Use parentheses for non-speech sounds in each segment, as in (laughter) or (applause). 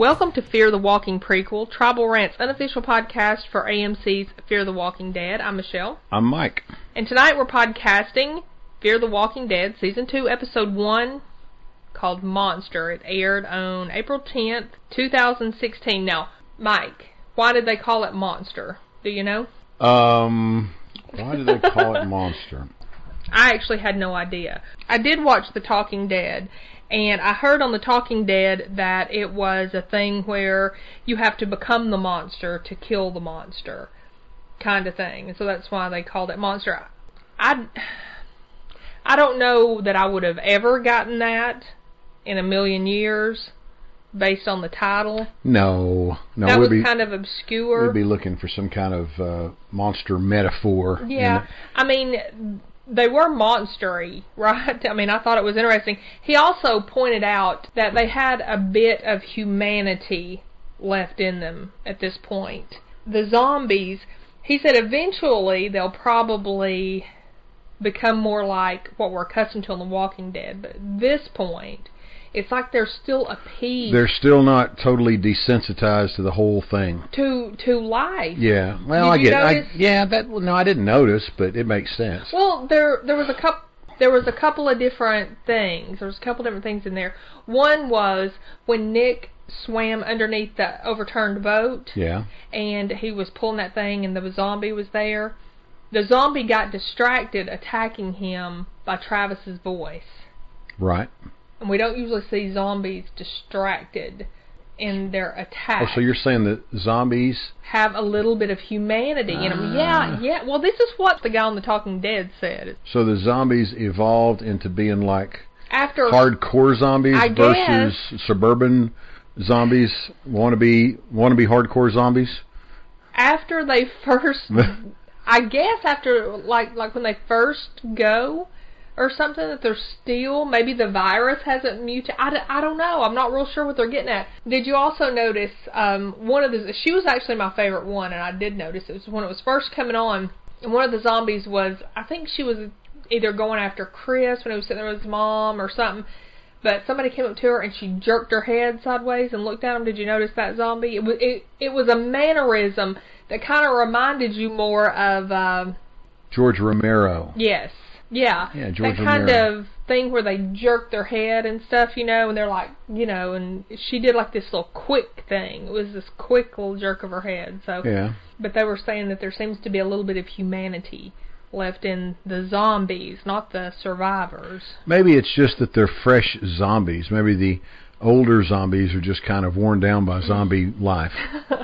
Welcome to Fear the Walking prequel, Tribal Rant's unofficial podcast for AMC's Fear the Walking Dead. I'm Michelle. I'm Mike. And tonight we're podcasting Fear the Walking Dead, Season 2, Episode 1, called Monster. It aired on April 10th, 2016. Now, Mike, why did they call it Monster? Do you know? Um, why did they call it (laughs) Monster? I actually had no idea. I did watch The Talking Dead, and I heard on The Talking Dead that it was a thing where you have to become the monster to kill the monster, kind of thing. And so that's why they called it Monster. I, I don't know that I would have ever gotten that in a million years based on the title. No, no, that was be kind of obscure. we'd be looking for some kind of uh, monster metaphor. Yeah. I mean, they were monstery, right? I mean, I thought it was interesting. He also pointed out that they had a bit of humanity left in them at this point. The zombies, he said eventually they'll probably become more like what we're accustomed to in The Walking Dead, but at this point, it's like they're still appeased They're still not totally desensitized to the whole thing. to to life. Yeah, well, Did I get, I, yeah, that well, no, I didn't notice, but it makes sense. Well, there there was a couple there was a couple of different things. There was a couple different things in there. One was when Nick swam underneath the overturned boat Yeah, and he was pulling that thing and the zombie was there. The zombie got distracted attacking him by Travis's voice. right. And we don't usually see zombies distracted in their Oh, so you're saying that zombies? have a little bit of humanity in them. Ah. Yeah, yeah. Well, this is what the guy on The Talking Dead said. So the zombies evolved into being like After hardcore zombies I versus suburban zombies. Want to be want to be hardcore zombies? after they first (laughs) I guess after like like when they first go or something that they're still maybe the virus hasn't mutated I, d- I don't know I'm not real sure what they're getting at did you also notice um one of the she was actually my favorite one and I did notice it was when it was first coming on and one of the zombies was I think she was either going after Chris when he was sitting there with his mom or something but somebody came up to her and she jerked her head sideways and looked at him. Did you notice that zombie? It was it, it was a mannerism that kind of reminded you more of um, George Romero. yes, yeah, Yeah, George that kind Romero. of thing where they jerk their head and stuff, you know, and they're like, you know, and she did like this little quick thing. It was this quick little jerk of her head. So, Yeah. but they were saying that there seems to be a little bit of humanity left in the zombies, not the survivors. Maybe it's just that they're fresh zombies. Maybe the older zombies are just kind of worn down by zombie life. (laughs)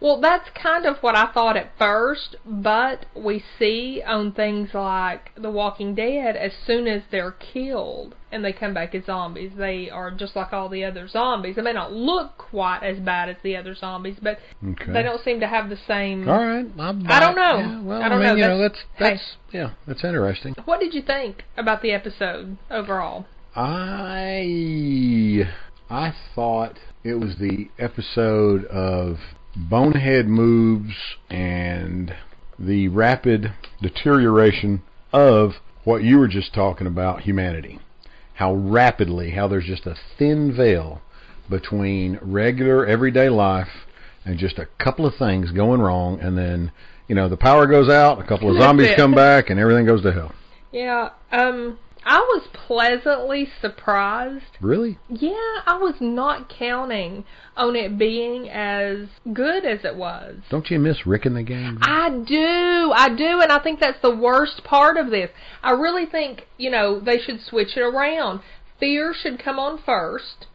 Well, that's kind of what I thought at first, but we see on things like The Walking Dead, as soon as they're killed and they come back as zombies, they are just like all the other zombies. They may not look quite as bad as the other zombies, but Okay. they don't seem to have the same. All right. I'm I don't know. Yeah, well, I don't mean, know. you know, That's- that's that's yeah, that's interesting. What did you think about the episode overall? I I thought it was the episode of bonehead moves and the rapid deterioration of what you were just talking about humanity. How rapidly, how there's just a thin veil between regular everyday life and just a couple of things going wrong and then you know the power goes out a couple of zombies come back and everything goes to hell Yeah, um, I was pleasantly surprised really Yeah, I was not counting on it being as good as it was. don't you miss rick in the game I do, I do, and I think that's the worst part of this. I really think, you know, they should switch it around. Fear should come on first,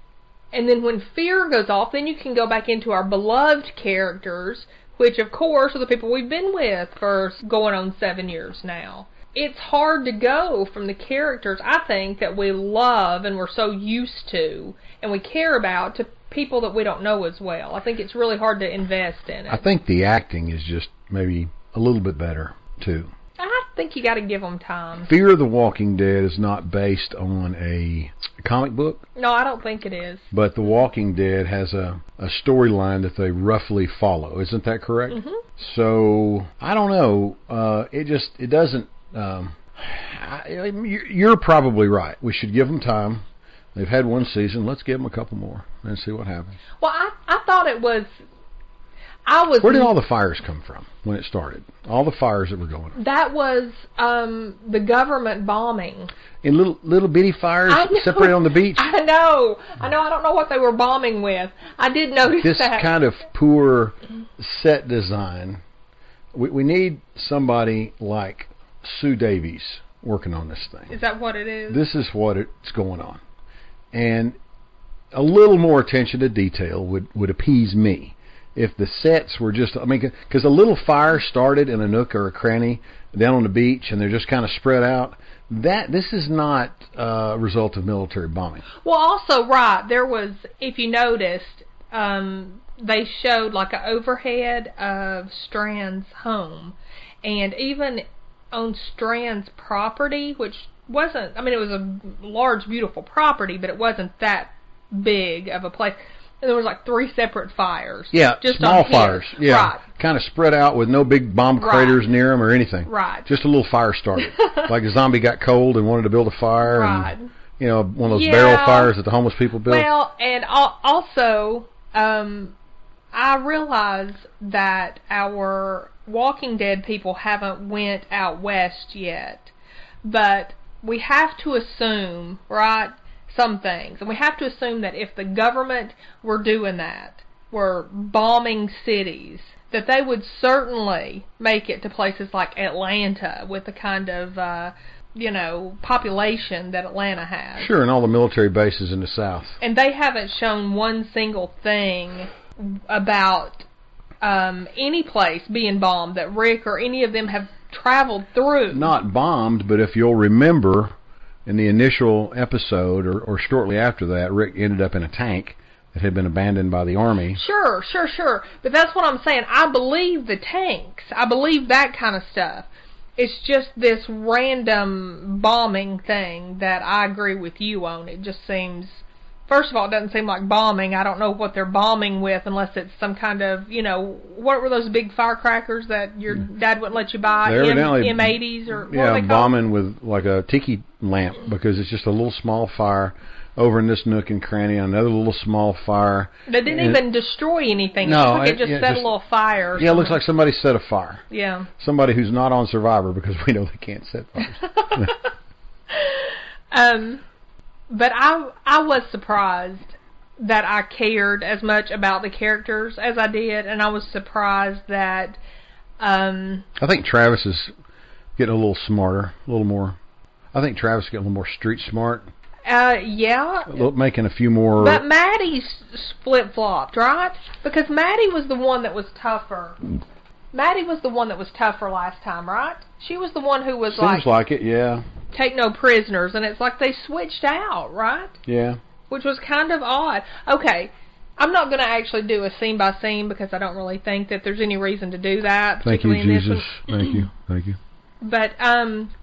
and then when fear goes off, then you can go back into our beloved characters, which of course are the people we've been with for going on seven years now. It's hard to go from the characters I think that we love and we're so used to and we care about to people that we don't know as well. I think it's really hard to invest in it. I think the acting is just maybe a little bit better too. I think you got to give them time. Fear of the Walking Dead is not based on a comic book, No, I don't think it is. but The Walking Dead has a, a storyline that they roughly follow. Isn't that correct? Mhm. So I don't know. Uh, it just it doesn't. Um, I, you're you're probably right. We should give them time. They've had one season. Let's give them a couple more and see what happens. Well, I I thought it was. I was. Where did all the fires come from when it started? All the fires that were going on That was um the government bombing. in little little bitty fires know. separated on the beach. I know. I know. I don't know what they were bombing with. I did notice This that. kind of poor set design. We we need somebody like Sue Davies working on this thing. Is that what it is? this is what it's going on. And a little more attention to detail would, would appease me. If the sets were just, I mean, because a little fire started in a nook or a cranny down on the beach and they're just kind of spread out, that this is not uh, a result of military bombing. Well, also, right, there was, if you noticed, um, they showed like an overhead of Strand's home. And even on Strand's property, which wasn't, I mean, it was a large, beautiful property, but it wasn't that big of a place. And there was like three separate fires. Yeah, just small on fires. Yeah, Right. kind of spread out with no big bomb Right. craters near them or anything. Right. Just a little fire started. (laughs) like a zombie got cold and wanted to build a fire. Right. And, you know, one of those Yeah. barrel fires that the homeless people build. Well, and also, um, I realize that our Walking Dead people haven't went out west yet, but we have to assume, right, some things, and we have to assume that if the government were doing that, were bombing cities, that they would certainly make it to places like Atlanta with the kind of, uh, you know, population that Atlanta has. Sure, and all the military bases in the South. and they haven't shown one single thing about um, any place being bombed that Rick or any of them have traveled through. Not bombed, but if you'll remember, in the initial episode, or, or shortly after that, Rick ended up in a tank that had been abandoned by the Army. Sure, sure, sure. But that's what I'm saying. I believe the tanks. I believe that kind of stuff. It's just this random bombing thing that I agree with you on. It just seems. First of all, it doesn't seem like bombing. I don't know what they're bombing with unless it's some kind of, you know, what were those big firecrackers that your dad wouldn't let you buy? They're M- evidently- M80s or what yeah, bombing with like a tiki lamp because it's just a little small fire over in this nook and cranny, another little small fire. They didn't And- even destroy anything. No, it, it- just yeah, set just- a little fire. Yeah, it looks like somebody set a fire. Yeah. Somebody who's not on Survivor because (laughs) we know they can't set fires. (laughs) (laughs) um, but I I was surprised that I cared as much about the characters as I did, and I was surprised that um, I think Travis is getting a little smarter, a little more. I think Travis is getting a little more street smart, uh, yeah. making a few more. But Maddie's flip flopped, right? Because Maddie was the one that was tougher. Maddie was the one that was tougher last time, right? She was the one who was Seems like, like it, yeah, take no prisoners, and it's like they switched out, right? yeah. which was kind of odd. Okay, I'm not going to actually do a scene by scene because I don't really think that there's any reason to do that. Thank you, particularly in this Jesus. one. Thank you, (clears throat) thank you. But um,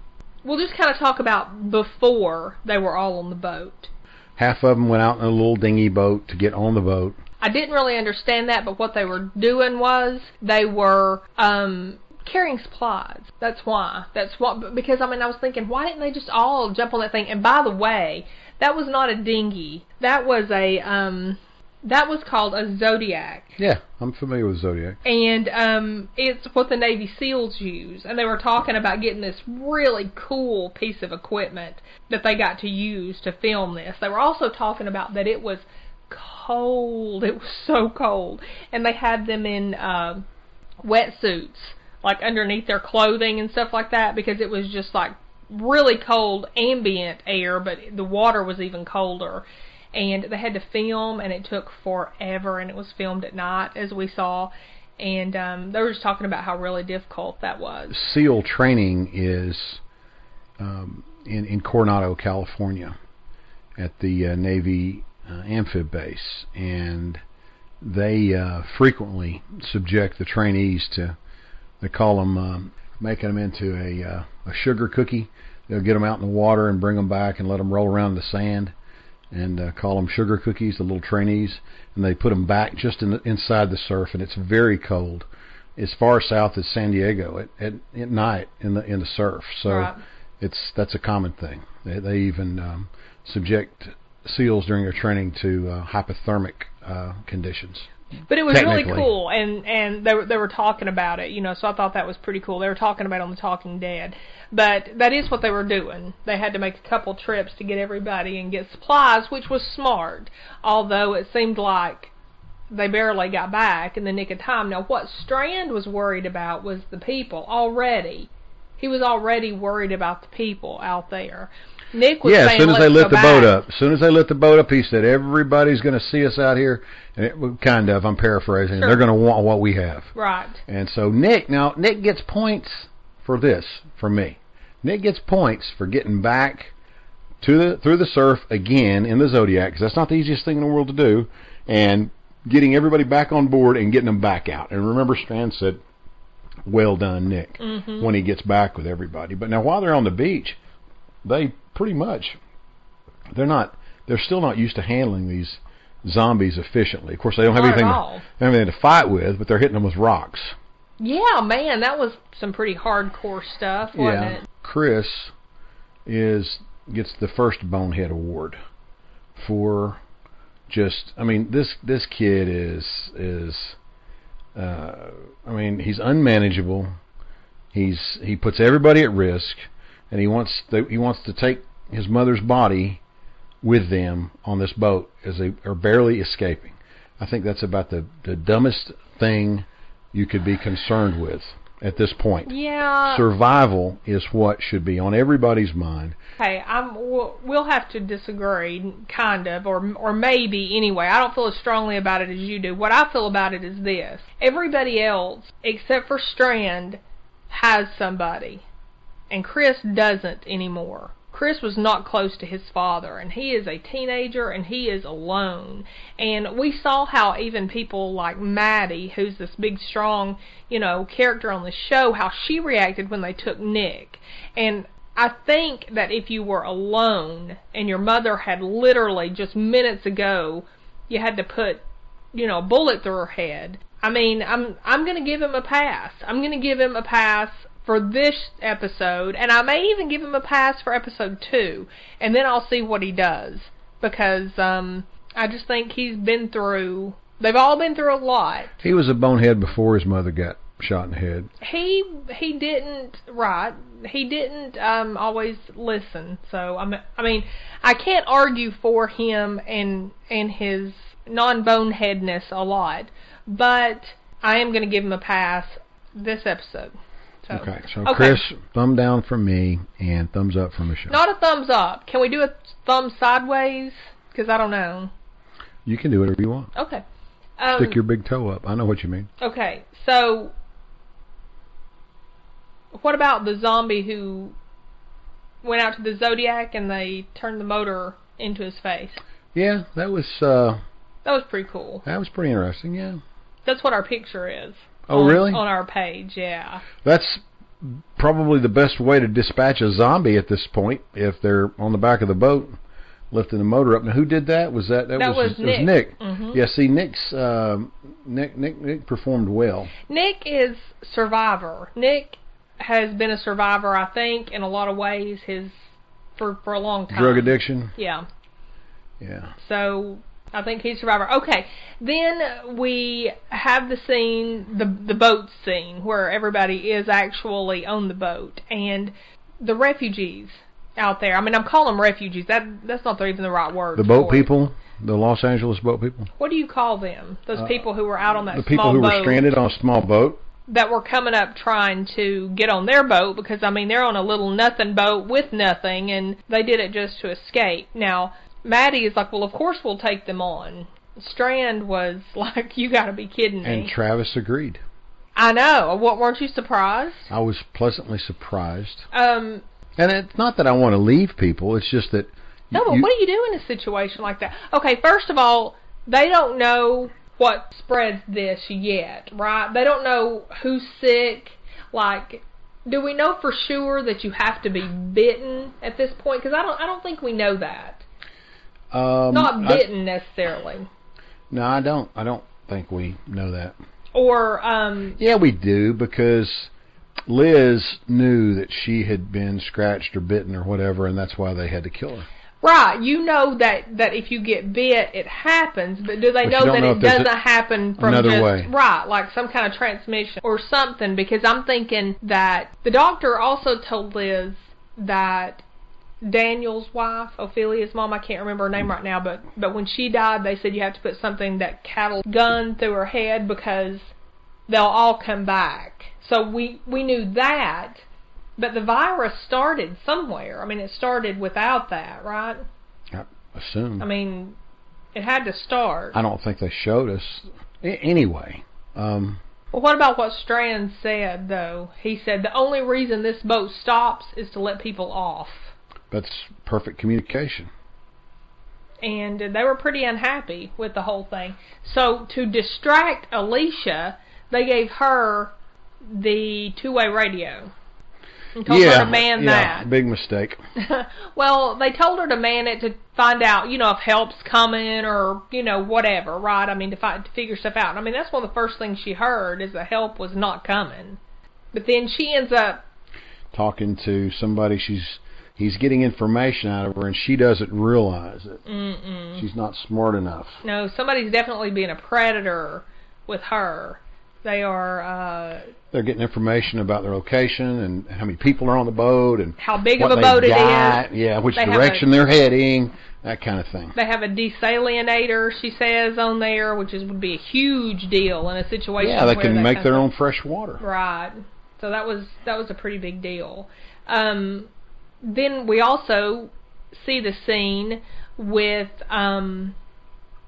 we'll just kind of talk about before they were all on the boat. Half of them went out in a little dinghy boat to get on the boat. I didn't really understand that, but what they were doing was they were um carrying supplies. That's why. That's what because I mean I was thinking why didn't they just all jump on that thing? And by the way, that was not a dinghy. That was a um that was called a Zodiac. Yeah, I'm familiar with Zodiac. and um, it's what the Navy SEALs use. And they were talking about getting this really cool piece of equipment that they got to use to film this. They were also talking about that it was cold. It was so cold, and they had them in uh, wetsuits, like underneath their clothing and stuff like that, because it was just like really cold ambient air, but the water was even colder. And they had to film and it took forever and it was filmed at night as we saw. And um they were just talking about how really difficult that was. SEAL training is um, in in Coronado, California, at the uh, Navy uh, amphib base, and they uh, frequently subject the trainees to. They call them um, making them into a uh, a sugar cookie. They'll get them out in the water and bring them back and let them roll around in the sand, and uh, call them sugar cookies, the little trainees, and they put them back just in the, inside the surf, and it's very cold as far south as San Diego at, at at night in the in the surf. So Right. it's that's a common thing. They they even um, subject SEALs during their training to uh, hypothermic uh, conditions. But it was really cool, and and they were they were talking about it, you know. So I thought that was pretty cool. They were talking about it on the Talking Dead, but that is what they were doing. They had to make a couple trips to get everybody and get supplies, which was smart. Although it seemed like they barely got back in the nick of time. Now, what Strand was worried about was the people already. He was already worried about the people out there. Nick was yeah, as soon as they "Let's lit the boat back." up, as soon as they lit the boat up, he said everybody's going to see us out here, and it kind of. I'm paraphrasing. Sure. They're going to want what we have. Right. And so Nick, now Nick gets points for this from me. Nick gets points for getting back to the through the surf again in the Zodiac because that's not the easiest thing in the world to do, and getting everybody back on board and getting them back out. And remember, Strand said, "Well done, Nick," Mhm. when he gets back with everybody. But now while they're on the beach, they pretty much they're not they're still not used to handling these zombies efficiently. Of course, they don't have Not anything to, they don't have anything to fight with, but they're hitting them with rocks. Yeah, man, that was some pretty hardcore stuff, wasn't yeah. it? Chris is gets the first Bonehead Award for just I mean this this kid is is uh I mean he's unmanageable. He's he puts everybody at risk and he wants to, he wants to take his mother's body with them on this boat as they are barely escaping. I think that's about the the dumbest thing you could be concerned with at this point Yeah. survival is what should be on everybody's mind. Okay, I'm. We'll, we'll have to disagree, kind of, or or maybe anyway. I don't feel as strongly about it as you do. What I feel about it is this: everybody else, except for Strand, has somebody, and Chris doesn't anymore. Chris was not close to his father, and he is a teenager, and he is alone. And we saw how even people like Maddie, who's this big, strong, you know, character on the show, how she reacted when they took Nick. And I think that if you were alone and your mother had literally just minutes ago, you had to put, you know, a bullet through her head. I mean, I'm I'm going to give him a pass. I'm going to give him a pass for this episode, and I may even give him a pass for episode 2, and then I'll see what he does because um I just think he's been through they've all been through a lot. He was a bonehead before his mother got shot in the head. he he didn't right he didn't um always listen so i mean i mean i can't argue for him and and his non-boneheadness a lot but i am going to give him a pass this episode so Okay, so Chris, thumb down from me and thumbs up from Michelle. not a thumbs up can we do a thumb sideways because i don't know You can do whatever you want. okay um, Stick your big toe up. I know what you mean. Okay, so what about the zombie who went out to the Zodiac and they turned the motor into his face? Yeah, that was uh That was pretty cool. that was pretty interesting. Yeah. That's what our picture is. Oh, on, really? On our page, yeah. That's probably the best way to dispatch a zombie at this point if they're on the back of the boat lifting the motor up. Now, who did that? Was that that, That was was Nick. Nick. Mhm. Yeah, see, Nick's um, Nick Nick Nick performed well. Nick is survivor. Nick has been a survivor, I think, in a lot of ways. His for for a long time. Drug addiction. Yeah. Yeah. So I think he's survivor. Okay, then we have the scene, the the boat scene, where everybody is actually on the boat, and the refugees out there. I mean, I'm calling them refugees. That that's not even the right word. The boat it. people, the Los Angeles boat people, What do you call them? Those Uh, people who were out on that the people who were stranded on a small boat. that were coming up trying to get on their boat because I mean they're on a little nothing boat with nothing and they did it just to escape. Now Maddie is like, well, of course we'll take them on. Strand was (laughs) like, you got to be kidding me. And Travis agreed. I know. What weren't you surprised? I was pleasantly surprised. Um, And it's not that I want to leave people. It's just that. no, but you- what do you do in a situation like that? Okay, first of all, they don't know what spreads this yet, right? They don't know who's sick. Like, do we know for sure that you have to be bitten at this point? Because I don't, I don't think we know that. Um, Not I- bitten necessarily, no, I don't. I don't think we know that. or um, Yeah, we do because Liz knew that she had been scratched or bitten or whatever, and that's why they had to kill her. Right, you know that that if you get bit, it happens, but do they But know that know it doesn't a- happen from another just way. right, like some kind of transmission or something? Because I'm thinking that the doctor also told Liz that Daniel's wife, Ophelia's mom, I can't remember her name right now, but but when she died, they said you have to put something that cattle gun through her head because they'll all come back. So we we knew that, but the virus started somewhere. I mean, it started without that, right? I assume. I mean, it had to start. I don't think they showed us. A- anyway, um, Well, what about what Strand said, though? He said the only reason this boat stops is to let people off. That's perfect communication. And they were pretty unhappy with the whole thing. So, to distract Alicia, they gave her the two way radio. And told yeah, her to man yeah, that. big mistake. (laughs) well, they told her to man it to find out, you know, if help's coming or, you know, whatever, right? I mean, to find, to figure stuff out. I mean, that's one of the first things she heard is that help was not coming. But then she ends up, Talking to somebody, she's he's getting information out of her, and she doesn't realize it. mm-mm. She's not smart enough. No, somebody's definitely being a predator with her. They are, uh, They're getting information about their location and how many people are on the boat and how big of a boat it is. got, yeah, which They direction they're heading, that kind of thing. They have a desalinator, she says, on there, which is would be a huge deal in a situation. Yeah, they where can make their own fresh water. Right. So that was that was a pretty big deal. Um, then we also see the scene with um,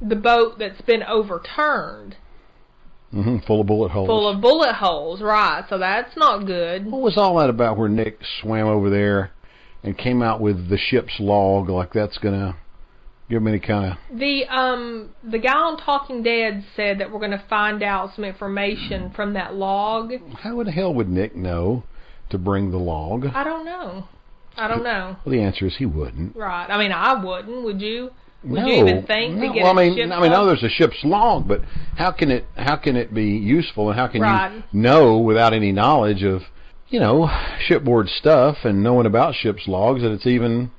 the boat that's been overturned, Mm-hmm, full of bullet holes. full of bullet holes. Right. So that's not good. What was all that about where Nick swam over there and came out with the ship's log like that's gonna give him any kind of The um the guy on Talking Dead said that we're going to find out some information from that log. how in the hell would Nick know to bring the log? I don't know. I don't know. Well, the answer is he wouldn't. Right. I mean, I wouldn't. Would you? Would no, you even think no. to get well, a I mean, I mean, I know there's a ship's log, but how can it how can it be useful and how can Right. you know without any knowledge of you know shipboard stuff and knowing about ship's logs that it's even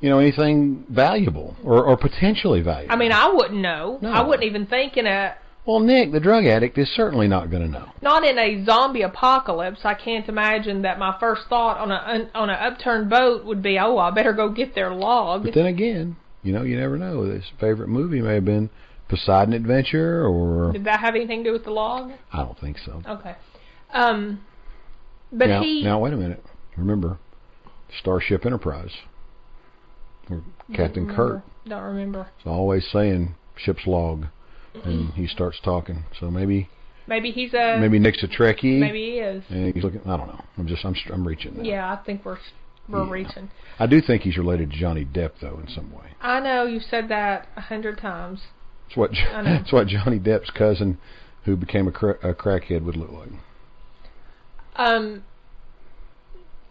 you know anything valuable or or potentially valuable? I mean, I wouldn't know. No. I wouldn't even think in a well, Nick, the drug addict, is certainly not going to know. not in a zombie apocalypse. I can't imagine that my first thought on a on a upturned boat would be, "Oh, I better go get their log." But then again, you know, you never know. His favorite movie may have been Poseidon Adventure, or Did that have anything to do with the log? I don't think so. Okay. Um, but now, he now wait a minute. Remember, Starship Enterprise, Captain Kirk. Don't remember. is always saying ship's log, and he starts talking. So maybe Maybe he's a maybe Nick's a Trekkie, maybe he is. and he's looking. I don't know. I'm just I'm I'm reaching. Now. Yeah, I think we're we're Yeah. reaching. I do think he's related to Johnny Depp though in some way. I know you said that a hundred times. It's what (laughs) it's what Johnny Depp's cousin, who became a, cra- a crackhead, would look like. Um,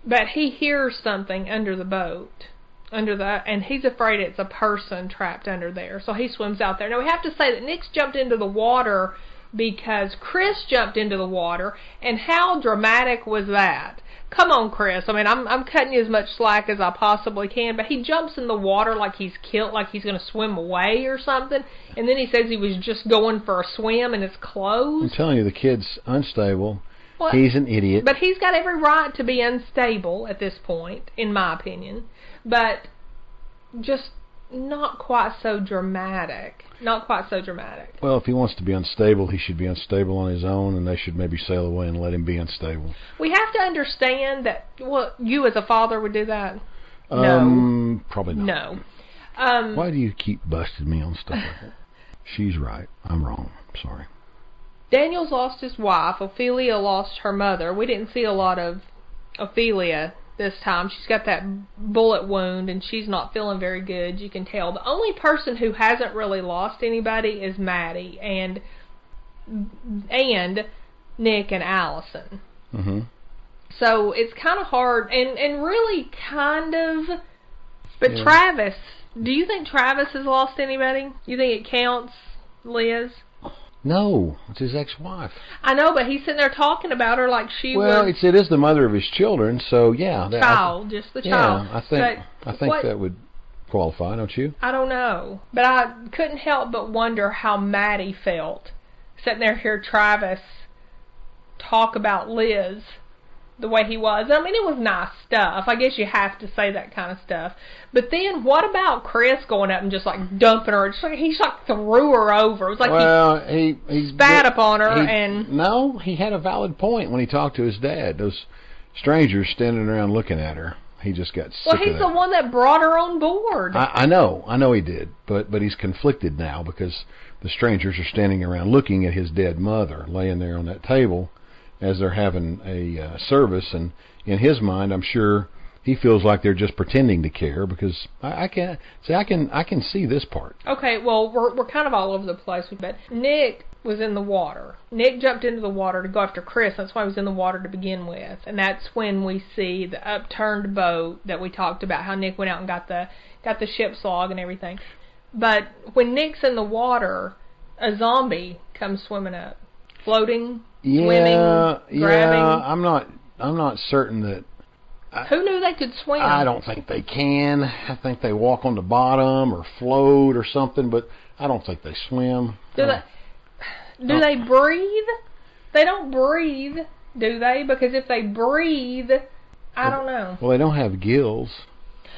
but he hears something under the boat, under the, and he's afraid it's a person trapped under there. So he swims out there. Now we have to say that Nick's jumped into the water because Chris jumped into the water, and how dramatic was that? Come on, Chris. I mean, I'm I'm cutting you as much slack as I possibly can, but he jumps in the water like he's killed, like he's going to swim away or something, and then he says he was just going for a swim in his clothes. I'm telling you, the kid's unstable. Well, He's an idiot. but he's got every right to be unstable at this point, in my opinion. But just not quite so dramatic. Not quite so dramatic. well, if he wants to be unstable, he should be unstable on his own, and they should maybe sail away and let him be unstable. We have to understand that. Well, you as a father would do that. No. Um, probably not. No. Um, Why do you keep busting me on stuff like that? (laughs) She's right. I'm wrong. Sorry. Daniel's lost his wife. Ophelia lost her mother. We didn't see a lot of Ophelia this time. She's got that bullet wound and she's not feeling very good. You can tell. The only person who hasn't really lost anybody is Maddie and and Nick and Allison. hmm So it's kind of hard and and really kind of. But Yeah. Travis, do you think Travis has lost anybody? You think it counts, Liz? No, it's his ex-wife. I know, but he's sitting there talking about her like she Well, was it's it is the mother of his children, so yeah. that- child, just the yeah, child. I think But I think what, that would qualify, don't you? I don't know, but I couldn't help but wonder how Maddie felt sitting there hear Travis talk about Liz the way he was. I mean, it was nice stuff. I guess you have to say that kind of stuff. But then, what about Chris going up and just like dumping her? Just like he's like threw her over. It was like well, he, he spat upon her he- and no, he had a valid point when he talked to his dad. Those strangers standing around looking at her. He just got sick well, he's the one that brought her on board. I, I know, I know he did, but but he's conflicted now because the strangers are standing around looking at his dead mother laying there on that table as they're having a uh, service, and in his mind, I'm sure he feels like they're just pretending to care because I, I can see I can I can see this part. Okay, well, we're we're kind of all over the place, but Nick was in the water. Nick jumped into the water to go after Chris. That's why he was in the water to begin with, and that's when we see the upturned boat that we talked about. How Nick went out and got the got the ship's log and everything. But when Nick's in the water, a zombie comes swimming up, floating, Yeah, swimming, yeah, grabbing. I'm not I'm not certain that Who knew they could swim? I don't think they can. I think they walk on the bottom or float or something, but I don't think they swim. Do Uh, they? Do they breathe? They don't breathe, do they? Because if they breathe, I don't know. Well, they don't have gills.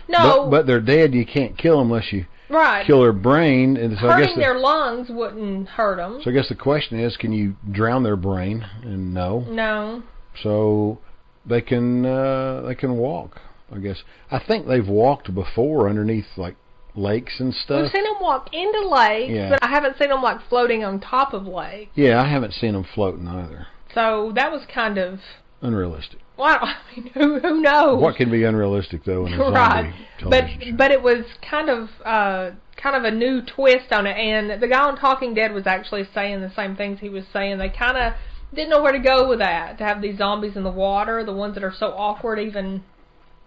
No, But, but they're dead. You can't kill them unless you right. kill their brain. And so I guess the, their lungs wouldn't hurt them. so I guess the question is, can you drown their brain? And no. no. So they can uh, they can walk. I guess I think they've walked before underneath like lakes and stuff. We've seen them walk into lakes, Yeah. but I haven't seen them like floating on top of lakes. Yeah, I haven't seen them floating either. So that was kind of. Unrealistic. Well, (laughs) I mean, who who knows? What can be unrealistic though in a right. But show? but it was kind of uh kind of a new twist on it, and the guy on Talking Dead was actually saying the same things he was saying. They kind of didn't know where to go with that. To have these zombies in the water, the ones that are so awkward even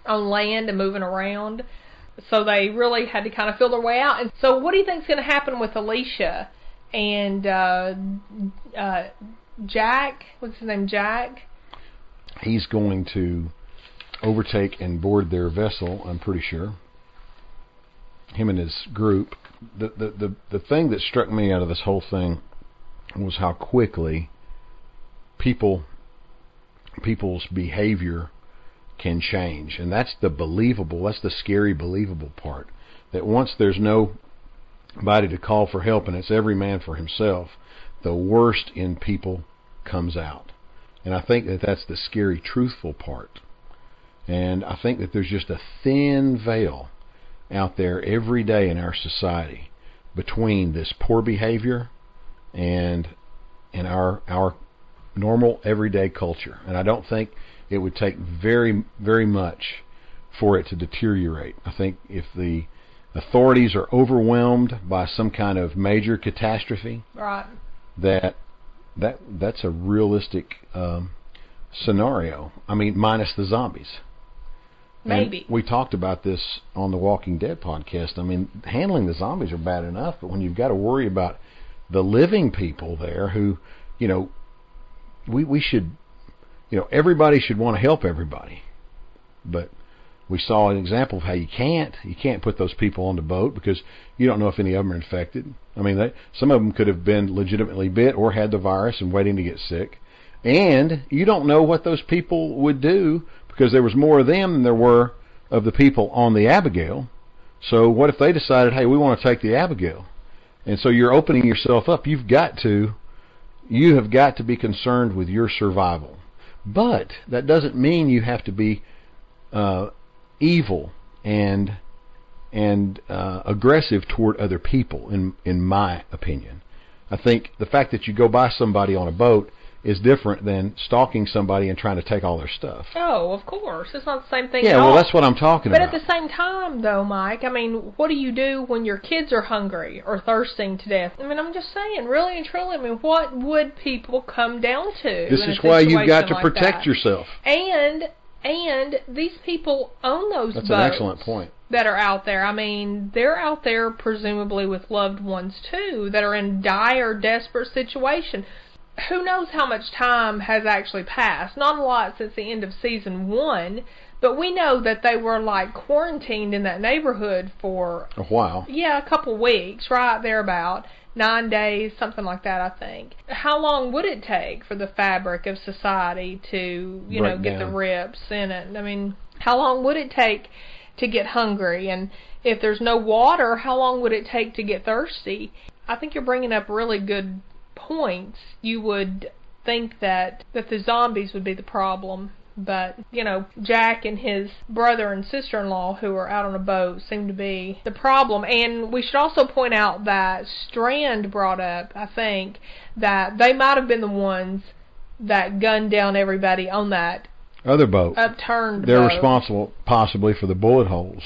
on land and moving around. So they really had to kind of feel their way out. And so, what do you think's going to happen with Alicia and uh, uh, Jack? What's his name? Jack. He's going to overtake and board their vessel. I'm pretty sure. Him and his group. The the the the thing that struck me out of this whole thing was how quickly people people's behavior can change, and that's the believable. That's the scary, believable part. That once there's nobody to call for help, and it's every man for himself, the worst in people comes out. And I think that that's the scary, truthful part. And I think that there's just a thin veil out there every day in our society between this poor behavior and and our our normal everyday culture. And I don't think it would take very very much for it to deteriorate. I think if the authorities are overwhelmed by some kind of major catastrophe, Right. that that that's a realistic um, scenario. I mean, minus the zombies. And Maybe. we talked about this on the Walking Dead podcast. I mean, handling the zombies are bad enough, but when you've got to worry about the living people there, who, you know, we we should, you know, everybody should want to help everybody, but we saw an example of how you can't. You can't put those people on the boat because you don't know if any of them are infected. I mean, they, some of them could have been legitimately bit or had the virus and waiting to get sick. And you don't know what those people would do because there was more of them than there were of the people on the Abigail. So what if they decided, hey, we want to take the Abigail? And so you're opening yourself up. You've got to, you have got to be concerned with your survival. But that doesn't mean you have to be uh, evil and and uh, aggressive toward other people. In in my opinion, I think the fact that you go by somebody on a boat is different than stalking somebody and trying to take all their stuff. Oh, of course. It's not the same thing. Yeah, well, that's what I'm talking But about. But at the same time, though, Mike, I mean, what do you do when your kids are hungry or thirsting to death? I mean, I'm just saying, really and truly, I mean, what would people come down to? this is why you've got to like protect that? yourself. And and these people own those That's boats an excellent point. that are out there. I mean, they're out there presumably with loved ones too that are in dire, desperate situation. who knows how much time has actually passed? Not a lot since the end of season one, but we know that they were like quarantined in that neighborhood for A while. yeah, a couple weeks, right there about nine days, something like that, I think. How long would it take for the fabric of society to, you know, Break get the down. rips in it? I mean, how long would it take to get hungry? And if there's no water, how long would it take to get thirsty? I think you're bringing up really good points. You would think that that the zombies would be the problem. But, you know, Jack and his brother and sister in law who are out on a boat seem to be the problem. And we should also point out that Strand brought up, I think, that they might have been the ones that gunned down everybody on that Other boat. upturned They're boat. responsible possibly for the bullet holes.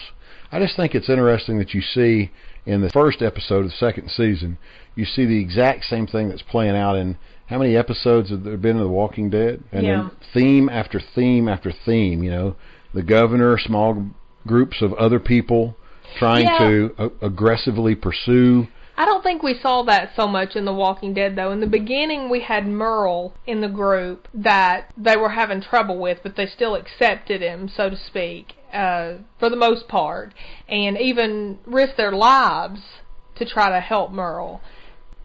I just think it's interesting that you see in the first episode of the second season, you see the exact same thing that's playing out in how many episodes have there been of The Walking Dead? And Yeah. then theme after theme after theme, you know, the governor, small groups of other people trying Yeah. to a- aggressively pursue I don't think we saw that so much in The Walking Dead, though. In the beginning, we had Merle in the group that they were having trouble with, but they still accepted him, so to speak, uh, for the most part, and even risked their lives to try to help Merle.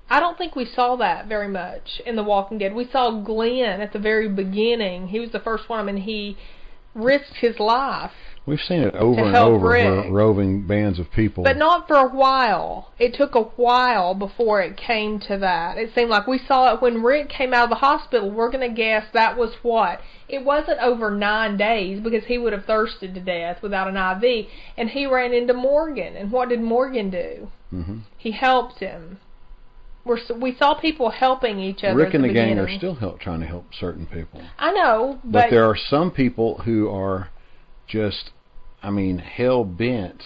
I don't think we saw that very much in The Walking Dead. We saw Glenn at the very beginning. He was the first one, I mean, he risked his life We've seen it over and over Rick. roving bands of people. But not for a while. It took a while before it came to that. It seemed like we saw it when Rick came out of the hospital. We're going to guess that was what? It wasn't over nine days because he would have thirsted to death without an IV. And he ran into Morgan. And what did Morgan do? hmm He helped him. We're, we saw people helping each other. Rick and the, gang are still help, trying to help certain people. I know, But but, there are some people who are just, I mean, hell bent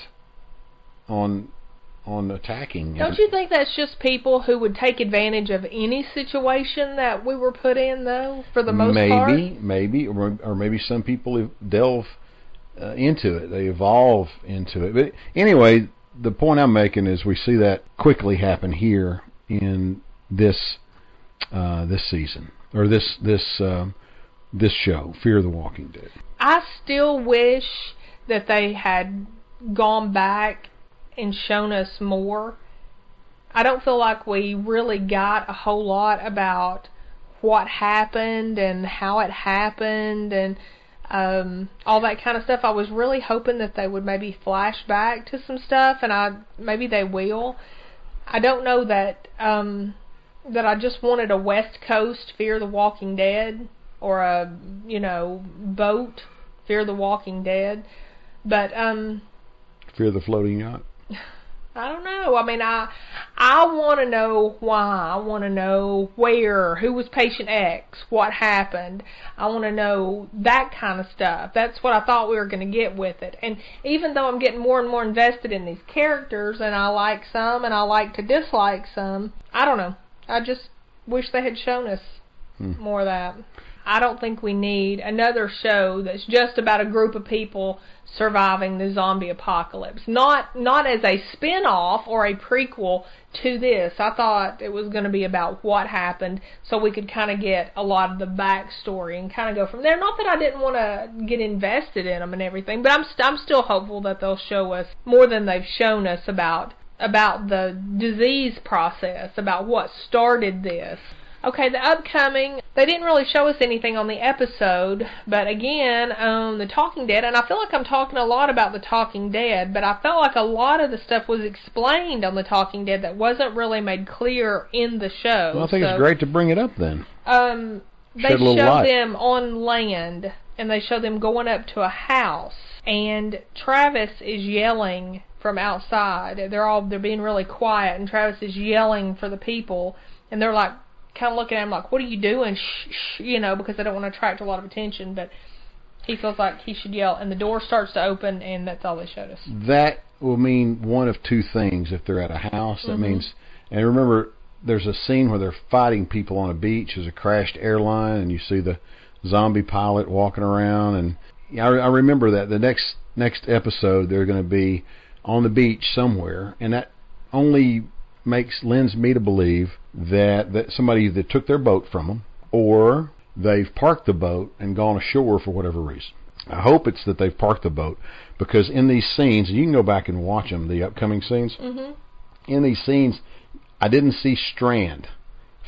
on on attacking. don't you think that's just people who would take advantage of any situation that we were put in, though, for the most maybe, part? maybe, or, or maybe some people delve uh, into it. They evolve into it. But anyway, the point I'm making is we see that quickly happen here in this uh, this season or this this um, this show, Fear the Walking Dead. I still wish that they had gone back and shown us more. I don't feel like we really got a whole lot about what happened and how it happened and um all that kind of stuff. I was really hoping that they would maybe flash back to some stuff and I maybe they will. I don't know that um that I just wanted a West Coast Fear the Walking Dead or a you know boat Fear the Walking Dead, but um Fear the Floating Yacht. I don't know. I mean, I I want to know why. I want to know where, who was patient X, what happened. I want to know that kind of stuff. That's what I thought we were going to get with it. And even though I'm getting more and more invested in these characters, and I like some and I like to dislike some, I don't know. I just wish they had shown us Hmm. more of that. I don't think we need another show that's just about a group of people surviving the zombie apocalypse. Not not as a spin-off or a prequel to this. I thought it was going to be about what happened so we could kind of get a lot of the backstory and kind of go from there. Not that I didn't want to get invested in them and everything, but I'm st- I'm still hopeful that they'll show us more than they've shown us about about the disease process, about what started this. Okay, the upcoming, they didn't really show us anything on the episode, but again, um, The Talking Dead, and I feel like I'm talking a lot about The Talking Dead, but I felt like a lot of the stuff was explained on The Talking Dead that wasn't really made clear in the show. Well, I think So, it's great to bring it up then. Um, they Shed show them on land, and they show them going up to a house, and Travis is yelling from outside. They're all they're being really quiet, and Travis is yelling for the people, and they're like kind of looking at him like, "What are you doing?" Shh, shh, you know, because they don't want to attract a lot of attention, but. He feels like he should yell, and the door starts to open, and that's all they showed us. That will mean one of two things if they're at a house. That Mhm. means, and remember, there's a scene where they're fighting people on a beach. There's a crashed airline, and you see the zombie pilot walking around. And yeah, I, I remember that the next next episode they're going to be on the beach somewhere, and that only makes lends me to believe that that somebody that took their boat from them, or they've parked the boat and gone ashore for whatever reason. I hope it's that they've parked the boat because in these scenes, and you can go back and watch them, the upcoming scenes. Mhm. In these scenes, I didn't see Strand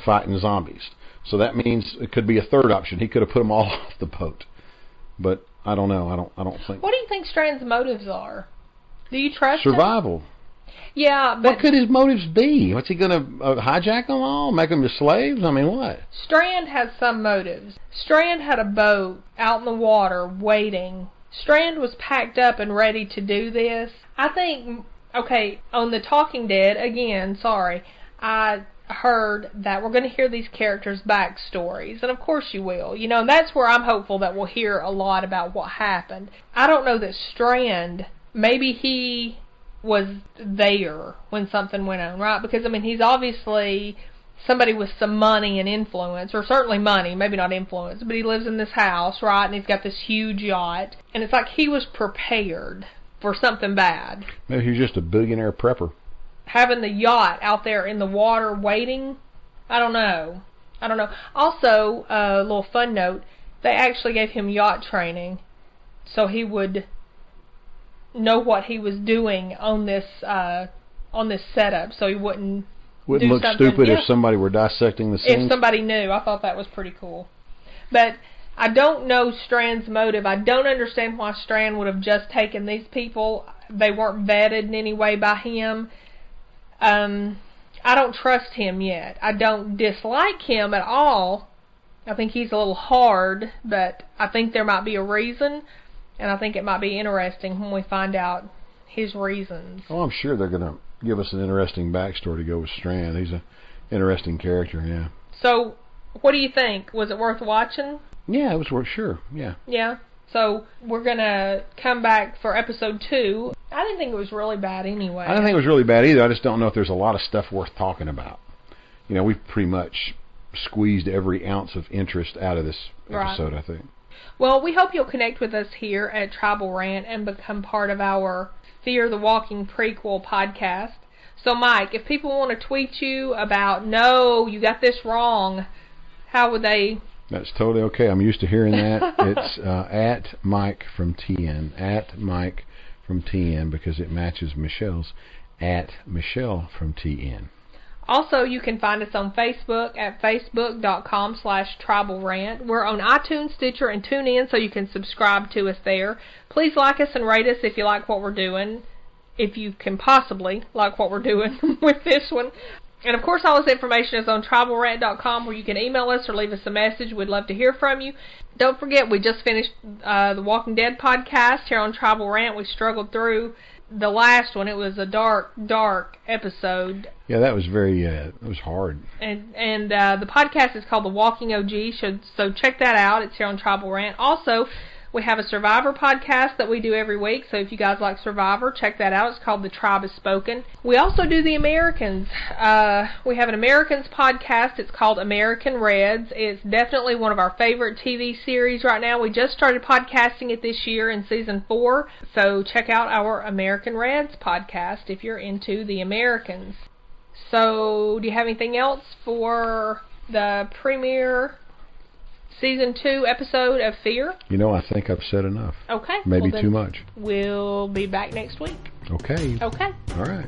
fighting zombies, so that means it could be a third option. He could have put them all (laughs) off the boat, but I don't know. I don't. I don't think What do you think Strand's motives are? Do you trust him? Yeah, but What could his motives be? What's he going to uh, hijack them all, make them your slaves? I mean, what? Strand has some motives. Strand had a boat out in the water waiting. Strand was packed up and ready to do this. I think, okay, on The Talking Dead, again, sorry, I heard that we're going to hear these characters' backstories. And of course you will. You know, and that's where I'm hopeful that we'll hear a lot about what happened. I don't know that Strand, maybe he was there when something went on, right? Because, I mean, he's obviously somebody with some money and influence, or certainly money, maybe not influence, but he lives in this house, right? And he's got this huge yacht. And it's like he was prepared for something bad. Maybe he's just a billionaire prepper. Having the yacht out there in the water waiting, I don't know. I don't know. Also, a little fun note, they actually gave him yacht training so he would know what he was doing on this uh on this setup so he wouldn't Wouldn't look something, stupid yeah. if somebody were dissecting the scene. if somebody knew. I thought that was pretty cool. But I don't know Strand's motive. I don't understand why Strand would have just taken these people. They weren't vetted in any way by him. Um, I don't trust him yet. I don't dislike him at all. I think he's a little hard, but I think there might be a reason, and I think it might be interesting when we find out his reasons. oh, I'm sure they're going to give us an interesting backstory to go with Strand. He's a interesting character. Yeah. So, what do you think? Was it worth watching? Yeah, it was worth. Sure. Yeah. Yeah. So we're gonna come back for episode two. I didn't think it was really bad anyway. I didn't think it was really bad either. I just don't know if there's a lot of stuff worth talking about. You know, we've pretty much squeezed every ounce of interest out of this Right. episode. I think. Well, we hope you'll connect with us here at Tribal Rant and become part of our Fear the Walking prequel podcast. So, Mike, if people want to tweet you about, no, you got this wrong, how would they? That's totally okay. I'm used to hearing that. (laughs) it's uh, at Mike from TN. At Mike from TN because it matches Michelle's. At Michelle from TN. Also, you can find us on Facebook at facebook.com slash tribal rant. We're on iTunes, Stitcher, and TuneIn, so you can subscribe to us there. Please like us and rate us if you like what we're doing, if you can possibly like what we're doing (laughs) with this one. And of course, all this information is on tribalrant.com where you can email us or leave us a message. We'd love to hear from you. Don't forget, we just finished uh, the Walking Dead podcast here on Tribal Rant. We struggled through the last one. It was a dark, dark episode Yeah, that was very. Uh, it was hard. and and uh, the podcast is called The Walking OG. So so check that out. It's here on Tribal Rant. Also, we have a Survivor podcast that we do every week. So if you guys like Survivor, check that out. It's called The Tribe Is Spoken. We also do the Americans. Uh, we have an Americans podcast. It's called American Reds. It's definitely one of our favorite TV series right now. We just started podcasting it this year in season four. So check out our American Reds podcast if you're into the Americans. So, do you have anything else for the premiere season two episode of Fear? You know, I think I've said enough. Okay. Maybe well too much. We'll be back next week. Okay. Okay. All right.